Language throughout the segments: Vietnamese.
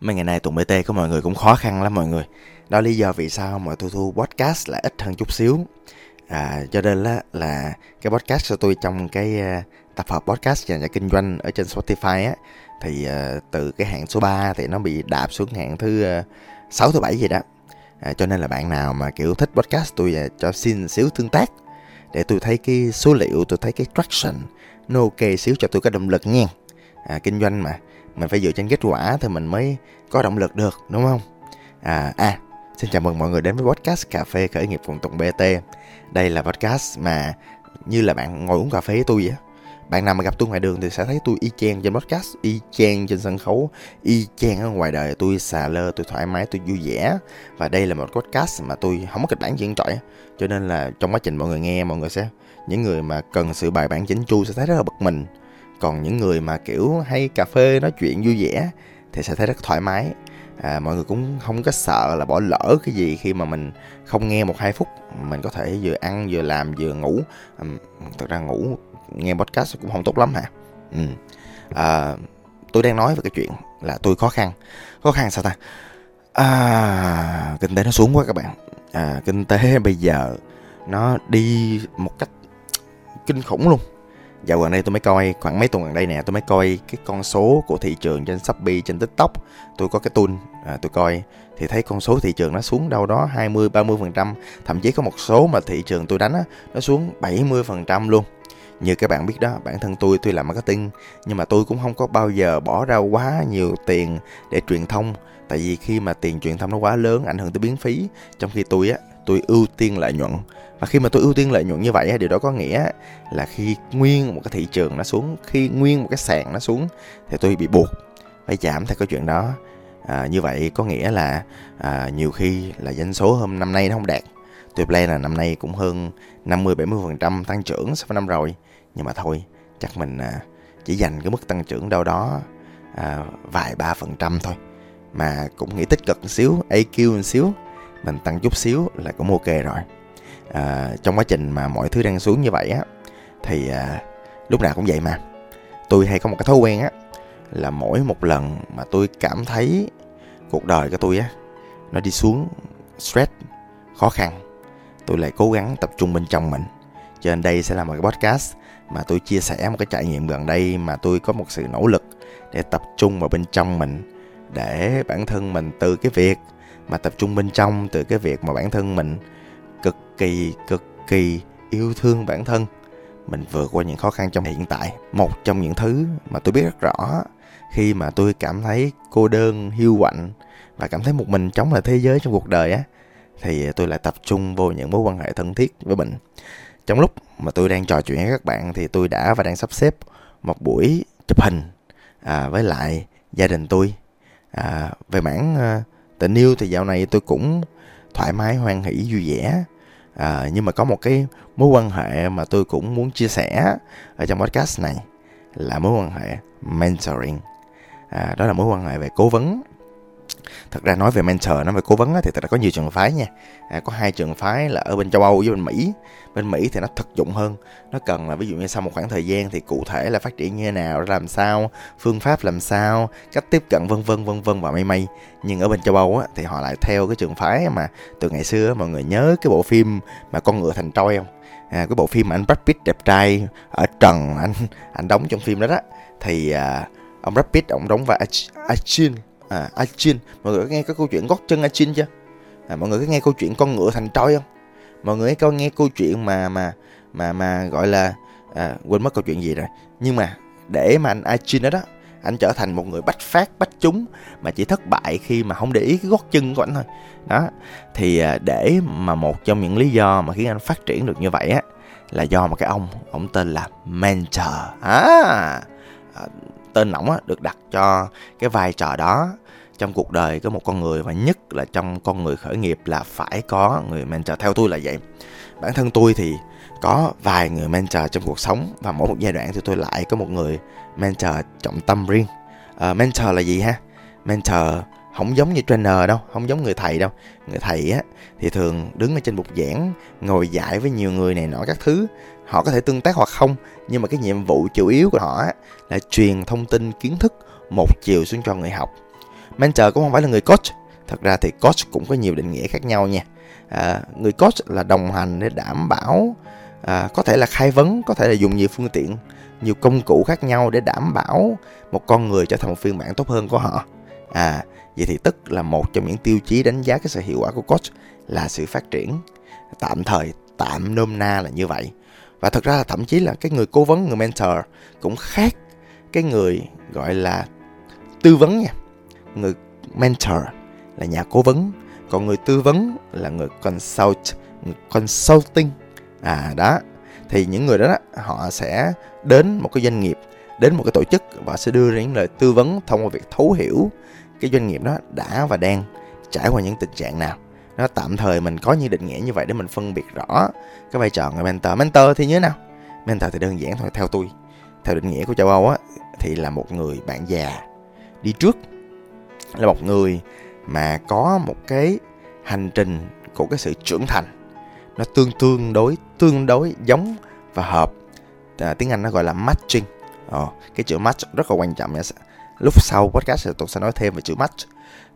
Mấy ngày nay tuần BT của mọi người cũng khó khăn lắm mọi người. Đó lý do vì sao mà tôi thu podcast là ít hơn chút xíu. À, Cho nên là, là cái podcast của tôi trong cái uh, tập hợp podcast dành cho kinh doanh ở trên Spotify á. Thì uh, từ cái hạng số 3 thì nó bị đạp xuống hạng thứ à, uh, 6 thứ 7 gì đó. À, Cho nên là bạn nào mà kiểu thích podcast tôi uh, cho xin xíu tương tác Để tôi thấy cái số liệu, tôi thấy cái traction Nó ok xíu cho tôi có động lực nha. À, Kinh doanh mà mình phải dựa trên kết quả thì mình mới có động lực được, đúng không? À à xin chào mừng mọi người đến với podcast cà phê khởi nghiệp cùng tùng bt đây là podcast mà như là bạn ngồi uống cà phê với tôi vậy bạn nào mà gặp tôi ngoài đường thì sẽ thấy tôi y chang trên podcast, y chang trên sân khấu, y chang ở ngoài đời. Tôi xà lơ, tôi thoải mái, tôi vui vẻ. Và đây là một podcast mà tôi không có kịch bản diễn trọi cho nên là trong quá trình mọi người nghe, mọi người sẽ, những người mà cần sự bài bản chính chu sẽ thấy rất là bực mình còn những người mà kiểu hay cà phê nói chuyện vui vẻ thì sẽ thấy rất thoải mái. À, mọi người cũng không có sợ là bỏ lỡ cái gì khi mà mình không nghe một hai phút. Mình có thể vừa ăn vừa làm vừa ngủ. À, thật ra ngủ nghe podcast cũng không tốt lắm hả? Ừ. à, tôi đang nói về cái chuyện là tôi khó khăn. Khó khăn sao ta? À, kinh tế nó xuống quá các bạn. À, kinh tế bây giờ nó đi một cách kinh khủng luôn. Dạo gần đây tôi mới coi, khoảng mấy tuần gần đây nè, tôi mới coi cái con số của thị trường trên Shopee, trên TikTok. Tôi có cái tool, à, tôi coi thì thấy con số thị trường nó xuống đâu đó 20 30%, thậm chí có một số mà thị trường tôi đánh á, nó xuống 70% luôn. Như các bạn biết đó, bản thân tôi tôi làm marketing nhưng mà tôi cũng không có bao giờ bỏ ra quá nhiều tiền để truyền thông tại vì khi mà tiền truyền thông nó quá lớn ảnh hưởng tới biến phí trong khi tôi á tôi ưu tiên lợi nhuận. Và khi mà tôi ưu tiên lợi nhuận như vậy điều đó có nghĩa là khi nguyên một cái thị trường nó xuống khi nguyên một cái sàn nó xuống thì tôi bị buộc phải giảm theo cái chuyện đó. À, như vậy có nghĩa là à, nhiều khi là doanh số hôm năm nay nó không đạt. Tôi plan là năm nay cũng hơn 50 70 phần trăm tăng trưởng so với năm rồi. Nhưng mà thôi chắc mình à, chỉ dành cái mức tăng trưởng đâu đó à, vài ba phần trăm thôi. Mà cũng nghĩ tích cực một xíu AQ một xíu mình tăng chút xíu là cũng ok rồi. À, trong quá trình mà mọi thứ đang xuống như vậy á thì à, lúc nào cũng vậy mà. Tôi hay có một cái thói quen á là mỗi một lần mà tôi cảm thấy cuộc đời của tôi á nó đi xuống stress khó khăn tôi lại cố gắng tập trung bên trong mình. Cho nên đây sẽ là một cái podcast mà tôi chia sẻ một cái trải nghiệm gần đây mà tôi có một sự nỗ lực để tập trung vào bên trong mình để bản thân mình từ cái việc mà tập trung bên trong từ cái việc mà bản thân mình cực kỳ cực kỳ yêu thương bản thân. Mình vượt qua những khó khăn trong hiện tại một trong những thứ mà tôi biết rất rõ khi mà tôi cảm thấy cô đơn hiu quạnh và cảm thấy một mình chống lại thế giới trong cuộc đời á thì tôi lại tập trung vô những mối quan hệ thân thiết với mình. Trong lúc mà tôi đang trò chuyện với các bạn thì tôi đã và đang sắp xếp một buổi chụp hình à, với lại gia đình tôi. À, về mảng à, tình yêu thì dạo này tôi cũng thoải mái hoan hỷ vui vẻ. À, nhưng mà có một cái mối quan hệ mà tôi cũng muốn chia sẻ ở trong podcast này là mối quan hệ mentoring. À, đó là mối quan hệ về cố vấn thật ra nói về mentor nói về cố vấn thì thật ra có nhiều trường phái nha. À, có hai trường phái là ở bên châu âu với bên mỹ. Bên mỹ thì nó thực dụng hơn. Nó cần là ví dụ như sau một khoảng thời gian thì cụ thể là phát triển như thế nào làm sao phương pháp làm sao cách tiếp cận vân vân vân vân và may may. Nhưng ở bên châu âu á, thì họ lại theo cái trường phái mà từ ngày xưa mọi người nhớ cái bộ phim mà con ngựa thành trôi không? À, cái bộ phim mà anh Brad Pitt đẹp trai ở trần anh anh đóng trong phim đó đó. Thì à, ông Brad Pitt ông đóng vai Achin à, Achin. Mọi người có nghe cái câu chuyện gót chân Achin chưa? À, mọi người có nghe câu chuyện con ngựa thành trôi không? Mọi người có nghe câu chuyện mà mà mà mà gọi là à, quên mất câu chuyện gì rồi. Nhưng mà để mà anh Achin đó đó anh trở thành một người bách phát bách chúng mà chỉ thất bại khi mà không để ý cái gót chân của anh thôi. Đó thì à, để mà một trong những lý do mà khiến anh phát triển được như vậy á là do một cái ông ông tên là mentor. À, à tên ổng được đặt cho cái vai trò đó. Trong cuộc đời có một con người và nhất là trong con người khởi nghiệp là phải có người mentor. Theo tôi là vậy. Bản thân tôi thì có vài người mentor trong cuộc sống và mỗi một giai đoạn thì tôi lại có một người mentor trọng tâm riêng. Uh, mentor là gì ha? Mentor không giống như trainer đâu không giống người thầy đâu. Người thầy á thì thường đứng ở trên bục giảng ngồi dạy với nhiều người này nọ các thứ. Họ có thể tương tác hoặc không nhưng mà cái nhiệm vụ chủ yếu của họ á, là truyền thông tin kiến thức một chiều xuống cho người học. Mentor cũng không phải là người coach. Thật ra thì coach cũng có nhiều định nghĩa khác nhau nha. À, người coach là đồng hành để đảm bảo à, có thể là khai vấn có thể là dùng nhiều phương tiện nhiều công cụ khác nhau để đảm bảo một con người trở thành một phiên bản tốt hơn của họ à vậy thì tức là một trong những tiêu chí đánh giá cái sự hiệu quả của coach là sự phát triển. Tạm thời tạm nôm na là như vậy. Và thật ra là thậm chí là cái người cố vấn người mentor cũng khác cái người gọi là tư vấn nha. Người mentor là nhà cố vấn còn người tư vấn là người consult người consulting. À đó. Thì những người đó, đó họ sẽ đến một cái doanh nghiệp đến một cái tổ chức và sẽ đưa ra những lời tư vấn thông qua việc thấu hiểu cái doanh nghiệp đó đã và đang trải qua những tình trạng nào. Nó tạm thời mình có những định nghĩa như vậy để mình phân biệt rõ cái vai trò người mentor. Mentor thì như thế nào? Mentor thì đơn giản thôi theo tôi. Theo định nghĩa của châu âu á thì là một người bạn già đi trước là một người mà có một cái hành trình của cái sự trưởng thành. Nó tương tương đối tương đối giống và hợp à, tiếng anh nó gọi là matching ờ, cái chữ match rất là quan trọng nha. Lúc sau podcast tôi sẽ nói thêm về chữ match.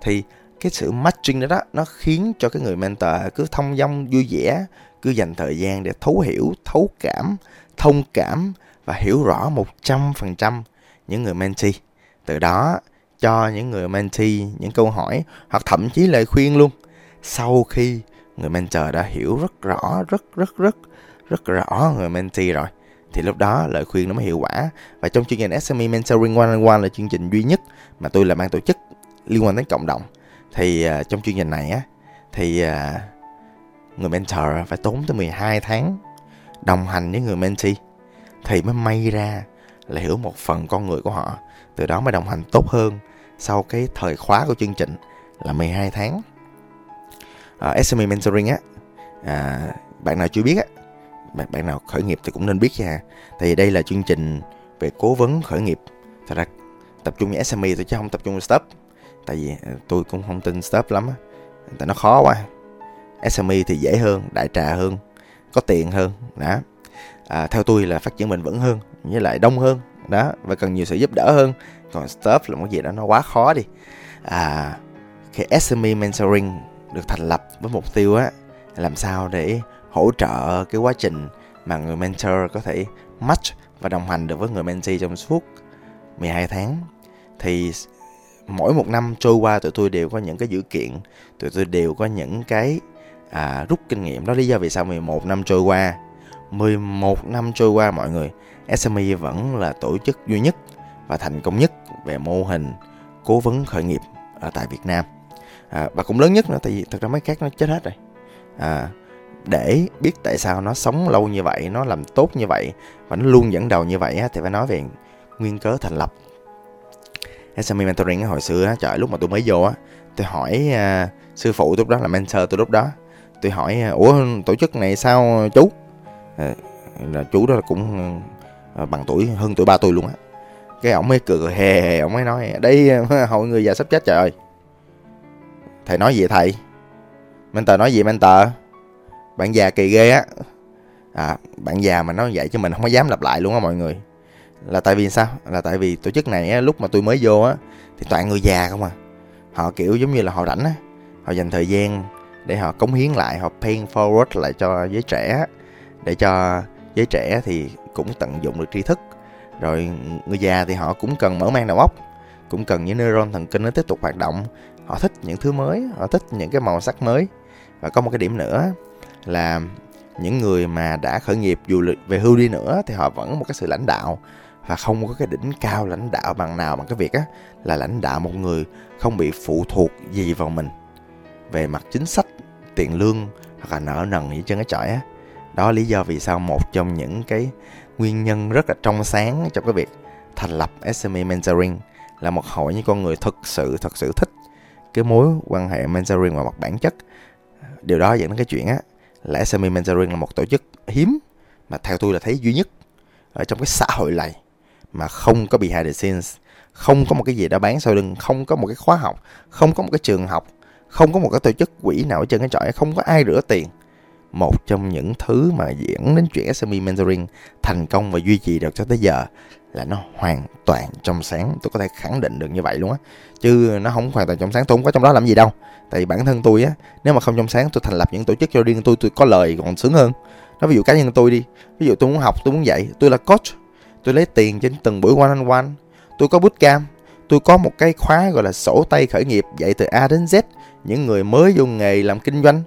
Thì cái sự matching đó, đó nó khiến cho cái người mentor cứ thông dong vui vẻ cứ dành thời gian để thấu hiểu thấu cảm thông cảm và hiểu rõ một trăm phần trăm những người mentee. Từ đó cho những người mentee những câu hỏi hoặc thậm chí lời khuyên luôn. Sau khi người mentor đã hiểu rất rõ rất rất rất rất rõ người mentee rồi thì lúc đó lời khuyên nó mới hiệu quả. Và trong chương trình SME Mentoring One on One là chương trình duy nhất mà tôi là ban tổ chức liên quan đến cộng đồng. Thì uh, trong chương trình này á thì uh, người mentor phải tốn tới 12 tháng đồng hành với người mentee thì mới may ra là hiểu một phần con người của họ. Từ đó mới đồng hành tốt hơn sau cái thời khóa của chương trình là 12 tháng. À, uh, SME Mentoring á uh, bạn nào chưa biết á bạn, bạn nào khởi nghiệp thì cũng nên biết nha. Vì đây là chương trình về cố vấn khởi nghiệp. Thật ra tập trung vào SME tôi chứ không tập trung vào startup. Tại vì ờ, tôi cũng không tin startup lắm á. Tại nó khó quá. SME thì dễ hơn đại trà hơn có tiền hơn đó. À, theo tôi là phát triển bền vững hơn với lại đông hơn đó và cần nhiều sự giúp đỡ hơn. Còn startup là một gì đó nó quá khó đi. À cái SME mentoring được thành lập với mục tiêu á làm sao để hỗ trợ cái quá trình mà người mentor có thể match và đồng hành được với người mentee trong suốt 12 tháng. Thì mỗi một năm trôi qua tụi tôi đều có những cái dữ kiện tụi tôi đều có những cái à, rút kinh nghiệm. Đó lý do vì sao 11 năm trôi qua. 11 năm trôi qua mọi người SME vẫn là tổ chức duy nhất và thành công nhất về mô hình cố vấn khởi nghiệp ở tại Việt Nam. À, và cũng lớn nhất nữa tại vì thật ra mấy khác nó chết hết rồi. À, để biết tại sao nó sống lâu như vậy nó làm tốt như vậy và nó luôn dẫn đầu như vậy thì phải nói về nguyên cớ thành lập. SME Mentoring hồi xưa trời lúc mà tôi mới vô á tôi hỏi uh, sư phụ lúc đó là mentor tôi lúc đó. Tôi hỏi à, ủa tổ chức này sao chú? À, là chú đó cũng uh, bằng tuổi hơn tuổi ba tôi luôn á. Cái ổng mới cười, cười hề hề ổng mới nói đây hội người già sắp chết trời ơi. Thầy nói gì thầy? Mentor nói gì mentor? Bạn già kỳ ghê á. À bạn già mà nói vậy chứ mình không có dám lặp lại luôn á mọi người. Là tại vì sao? Là tại vì tổ chức này á, lúc mà tôi mới vô á thì toàn người già không à. Họ kiểu giống như là họ rảnh á. Họ dành thời gian để họ cống hiến lại họ paying forward lại cho giới trẻ để cho giới trẻ thì cũng tận dụng được tri thức. Rồi người già thì họ cũng cần mở mang đầu óc cũng cần những neuron thần kinh nó tiếp tục hoạt động. Họ thích những thứ mới họ thích những cái màu sắc mới. Và có một cái điểm nữa là những người mà đã khởi nghiệp dù về hưu đi nữa thì họ vẫn một cái sự lãnh đạo và không có cái đỉnh cao lãnh đạo bằng nào bằng cái việc á, là lãnh đạo một người không bị phụ thuộc gì vào mình về mặt chính sách, tiền lương hoặc là nợ nần gì trên cái chọi á. Đó là lý do vì sao một trong những cái nguyên nhân rất là trong sáng trong cái việc thành lập SME Mentoring là một hội những con người thực sự thật sự thích cái mối quan hệ mentoring và mặt bản chất. Điều đó dẫn đến cái chuyện á là SME Mentoring là một tổ chức hiếm mà theo tôi là thấy duy nhất ở trong cái xã hội này mà không có behind the scenes không có một cái gì đã bán sau lưng, không có một cái khóa học, không có một cái trường học, không có một cái tổ chức quỹ nào ở trên cái trọi, không có ai rửa tiền một trong những thứ mà diễn đến chuyện SME mentoring thành công và duy trì được cho tới giờ là nó hoàn toàn trong sáng. Tôi có thể khẳng định được như vậy luôn á. Chứ nó không hoàn toàn trong sáng tôi không có trong đó làm gì đâu. Tại vì bản thân tôi á nếu mà không trong sáng tôi thành lập những tổ chức cho riêng tôi tôi có lời còn sướng hơn. Nó ví dụ cá nhân tôi đi ví dụ tôi muốn học tôi muốn dạy tôi là coach tôi lấy tiền trên từng buổi one on one tôi có bút cam, tôi có một cái khóa gọi là sổ tay khởi nghiệp dạy từ A đến Z. Những người mới vô nghề làm kinh doanh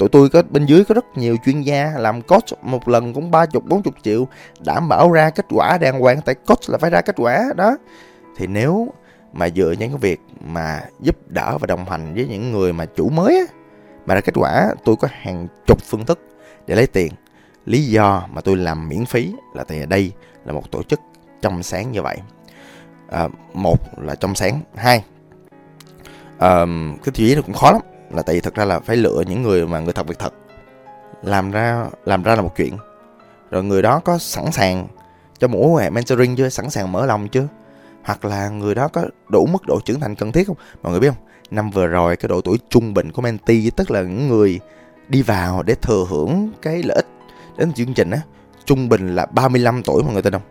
tụi tôi có bên dưới có rất nhiều chuyên gia làm coach một lần cũng ba chục bốn chục triệu đảm bảo ra kết quả đàng hoàng tại coach là phải ra kết quả đó. Thì nếu mà dựa những cái việc mà giúp đỡ và đồng hành với những người mà chủ mới á, mà ra kết quả tôi có hàng chục phương thức để lấy tiền. Lý do mà tôi làm miễn phí là tại đây là một tổ chức trong sáng như vậy. À, một là trong sáng hai à, cái tiêu chí nó cũng khó lắm là tại vì thật ra là phải lựa những người mà người thật việc thật. Làm ra làm ra là một chuyện. Rồi người đó có sẵn sàng cho mối mối hệ mentoring chưa sẵn sàng mở lòng chưa hoặc là người đó có đủ mức độ trưởng thành cần thiết không? Mọi người biết không? Năm vừa rồi cái độ tuổi trung bình của mentee, tức là những người đi vào để thừa hưởng cái lợi ích đến chương trình á, trung bình là 35 tuổi mọi người tin không?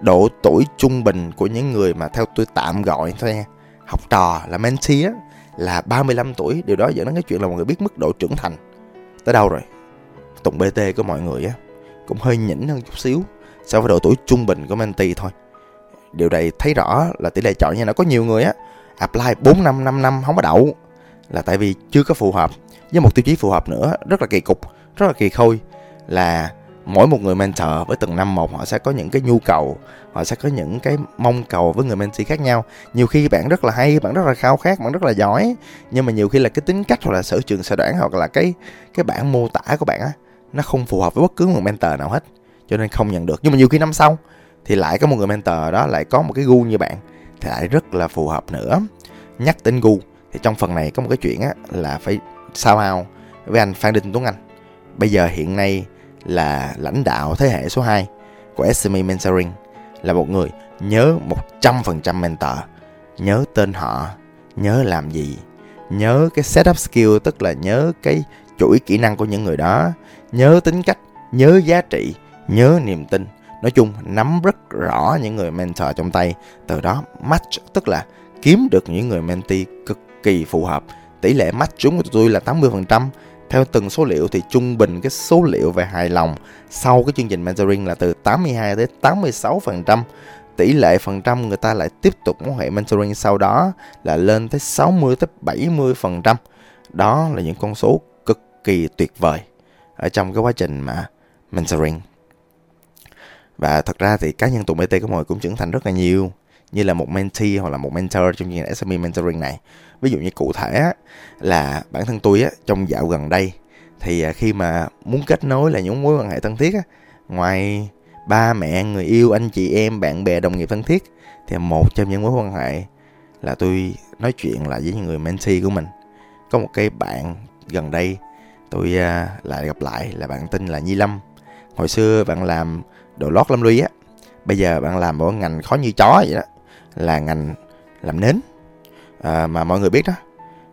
Độ tuổi trung bình của những người mà theo tôi tạm gọi thôi nha học trò là mentee á là 35 tuổi. Điều đó dẫn đến cái chuyện là mọi người biết mức độ trưởng thành. Tới đâu rồi? Tụng bt của mọi người á, cũng hơi nhỉnh hơn chút xíu. So với độ tuổi trung bình của mentee thôi. Điều này thấy rõ là tỷ lệ chọn nha, nó có nhiều người á, apply 4 năm 5 năm không có đậu. Là tại vì chưa có phù hợp. Với một tiêu chí phù hợp nữa, rất là kỳ cục, rất là kỳ khôi. Là mỗi một người mentor với từng năm một, họ sẽ có những cái nhu cầu, họ sẽ có những cái mong cầu với người mentee khác nhau. Nhiều khi bạn rất là hay, bạn rất là khao khát, bạn rất là giỏi, nhưng mà nhiều khi là cái tính cách hoặc là sở trường sở đoản hoặc là cái cái bản mô tả của bạn á, nó không phù hợp với bất cứ một mentor nào hết, cho nên không nhận được. Nhưng mà nhiều khi năm sau thì lại có một người mentor đó lại có một cái gu như bạn, thì lại rất là phù hợp nữa. Nhắc đến gu, thì trong phần này có một cái chuyện á là phải sao ao với anh Phan đình Tuấn Anh. Bây giờ hiện nay là lãnh đạo thế hệ số 2 của SME Mentoring, là một người nhớ 100% mentor, nhớ tên họ, nhớ làm gì, nhớ cái setup skill, tức là nhớ cái chuỗi kỹ năng của những người đó, nhớ tính cách, nhớ giá trị, nhớ niềm tin. Nói chung, nắm rất rõ những người mentor trong tay, từ đó match, tức là kiếm được những người mentee cực kỳ phù hợp. Tỷ lệ match chúng của tôi là 80% theo từng số liệu thì trung bình cái số liệu về hài lòng sau cái chương trình mentoring là từ 82 đến 86%. Tỷ lệ phần trăm người ta lại tiếp tục mối hệ mentoring sau đó là lên tới 60 tới 70%. Đó là những con số cực kỳ tuyệt vời ở trong cái quá trình mà mentoring. Và thật ra thì cá nhân tụi BT của mọi cũng trưởng thành rất là nhiều, như là một mentee hoặc là một mentor trong chương trình SME mentoring này ví dụ như cụ thể là bản thân tôi á, trong dạo gần đây, thì à, khi mà muốn kết nối là những mối quan hệ thân thiết á, ngoài ba mẹ, người yêu, anh chị em, bạn bè, đồng nghiệp thân thiết, thì một trong những mối quan hệ là tôi nói chuyện lại với những người mentee của mình. Có một cái bạn gần đây tôi à, lại gặp lại là bạn tên là Nhi Lâm. Hồi xưa bạn làm đồ lót lâm ly á, bây giờ bạn làm một ngành khó như chó vậy đó, là ngành làm nến à, mà mọi người biết đó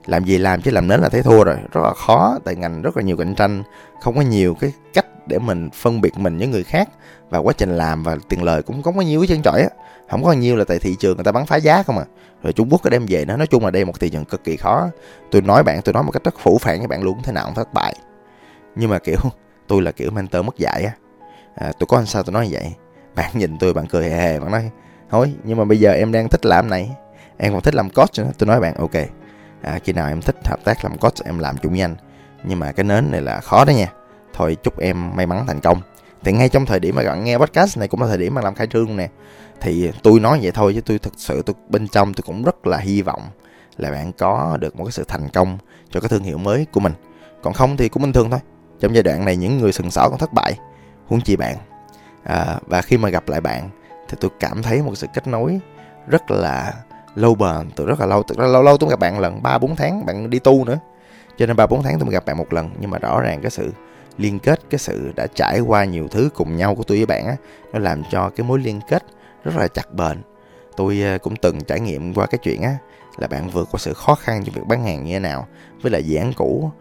làm gì làm chứ làm nến là thấy thua rồi. Rất là khó tại ngành rất là nhiều cạnh tranh không có nhiều cái cách để mình phân biệt mình với người khác. Và quá trình làm và tiền lời cũng không có nhiều cái chân chọi á. Không có nhiều là tại thị trường người ta bắn phá giá không à. Rồi trung quốc có đem về nó nói chung là đây một thị trường cực kỳ khó. Tôi nói bạn tôi nói một cách rất phủ phản với bạn luôn thế nào cũng thất bại. Nhưng mà kiểu tôi là kiểu mentor mất dạy á. À, tôi có sao tôi nói vậy? Bạn nhìn tôi bạn cười hề hề bạn nói thôi nhưng mà bây giờ em đang thích làm này em còn thích làm coach nữa. Tôi nói bạn ok. À, khi nào em thích hợp tác làm coach em làm chung anh nhưng mà cái nến này là khó đó nha. Thôi chúc em may mắn thành công. Thì ngay trong thời điểm mà bạn nghe podcast này cũng là thời điểm mà làm khai trương nè. Thì tôi nói vậy thôi chứ tôi thực sự tôi bên trong tôi cũng rất là hy vọng là bạn có được một cái sự thành công cho cái thương hiệu mới của mình. Còn không thì cũng bình thường thôi. Trong giai đoạn này những người sừng sỏ còn thất bại. Huống chi bạn. À, và khi mà gặp lại bạn thì tôi cảm thấy một sự kết nối rất là lâu bền từ rất là lâu từ lâu lâu tôi gặp bạn lần ba bốn tháng bạn đi tu nữa. Cho nên ba bốn tháng tôi mới gặp bạn một lần nhưng mà rõ ràng cái sự liên kết cái sự đã trải qua nhiều thứ cùng nhau của tôi với bạn á nó làm cho cái mối liên kết rất là chặt bền. Tôi ờ, cũng từng trải nghiệm qua cái chuyện á là bạn vượt qua sự khó khăn trong việc bán hàng như thế nào. Với lại dự án cũ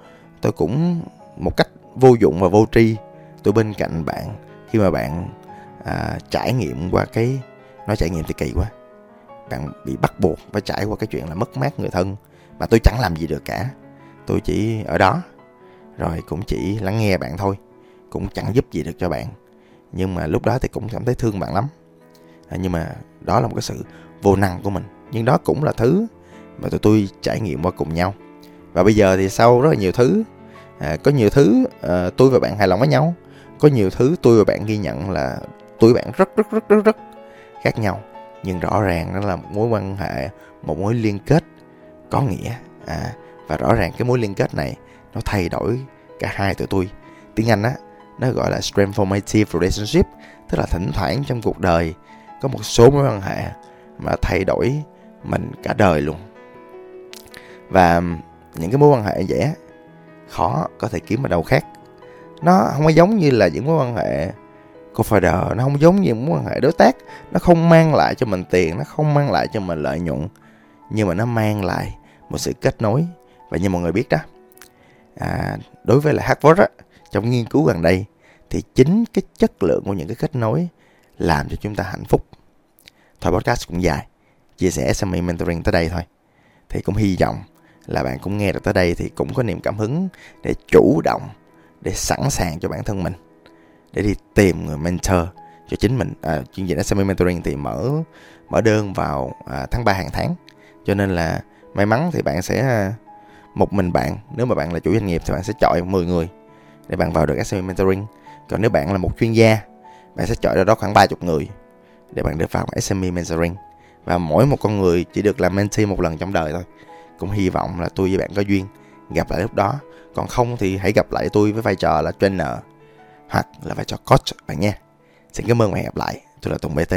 tôi cũng một cách vô dụng và vô tri tôi bên cạnh bạn khi mà bạn à, trải nghiệm qua cái nói trải nghiệm thì kỳ quá bạn bị bắt buộc phải trải qua cái chuyện là mất mát người thân. Mà tôi chẳng làm gì được cả. Tôi chỉ ở đó. Rồi cũng chỉ lắng nghe bạn thôi. Cũng chẳng giúp gì được cho bạn. Nhưng mà lúc đó thì cũng cảm thấy thương bạn lắm. À, nhưng mà đó là một cái sự vô năng của mình. Nhưng đó cũng là thứ mà tụi tôi trải nghiệm qua cùng nhau. Và bây giờ thì sau rất là nhiều thứ à, có nhiều thứ à, tôi và bạn hài lòng với nhau. Có nhiều thứ tôi và bạn ghi nhận là tôi và bạn rất rất rất rất rất khác nhau nhưng rõ ràng nó là một mối quan hệ một mối liên kết có nghĩa. À, và rõ ràng cái mối liên kết này nó thay đổi cả hai tụi tôi. Tiếng anh á nó gọi là transformative relationship tức là thỉnh thoảng trong cuộc đời có một số mối quan hệ mà thay đổi mình cả đời luôn. Và những cái mối quan hệ vậy á khó có thể kiếm ở đâu khác. Nó không có giống như là những mối quan hệ co-founder nó không giống như mối quan hệ đối tác. Nó không mang lại cho mình tiền nó không mang lại cho mình lợi nhuận nhưng mà nó mang lại một sự kết nối. Và như mọi người biết đó à, đối với là Harvard á, trong nghiên cứu gần đây thì chính cái chất lượng của những cái kết nối làm cho chúng ta hạnh phúc. Thôi podcast cũng dài chia sẻ SME mentoring tới đây thôi. Thì cũng hy vọng là bạn cũng nghe được tới đây thì cũng có niềm cảm hứng để chủ động để sẵn sàng cho bản thân mình để đi tìm người mentor cho chính mình. À, chương trình SME mentoring thì mở mở đơn vào à, tháng 3 hàng tháng. Cho nên là may mắn thì bạn sẽ à, một mình bạn nếu mà bạn là chủ doanh nghiệp thì bạn sẽ chọn 10 người để bạn vào được SME mentoring. Còn nếu bạn là một chuyên gia bạn sẽ chọn ra đó khoảng 30 người để bạn được vào SME mentoring. Và mỗi một con người chỉ được làm mentee một lần trong đời thôi. Cũng hy vọng là tôi với bạn có duyên gặp lại lúc đó. Còn không thì hãy gặp lại tôi với vai trò là trainer hoặc là vai trò coach bạn nha xin cảm ơn và hẹn gặp lại. Tôi là tùng bt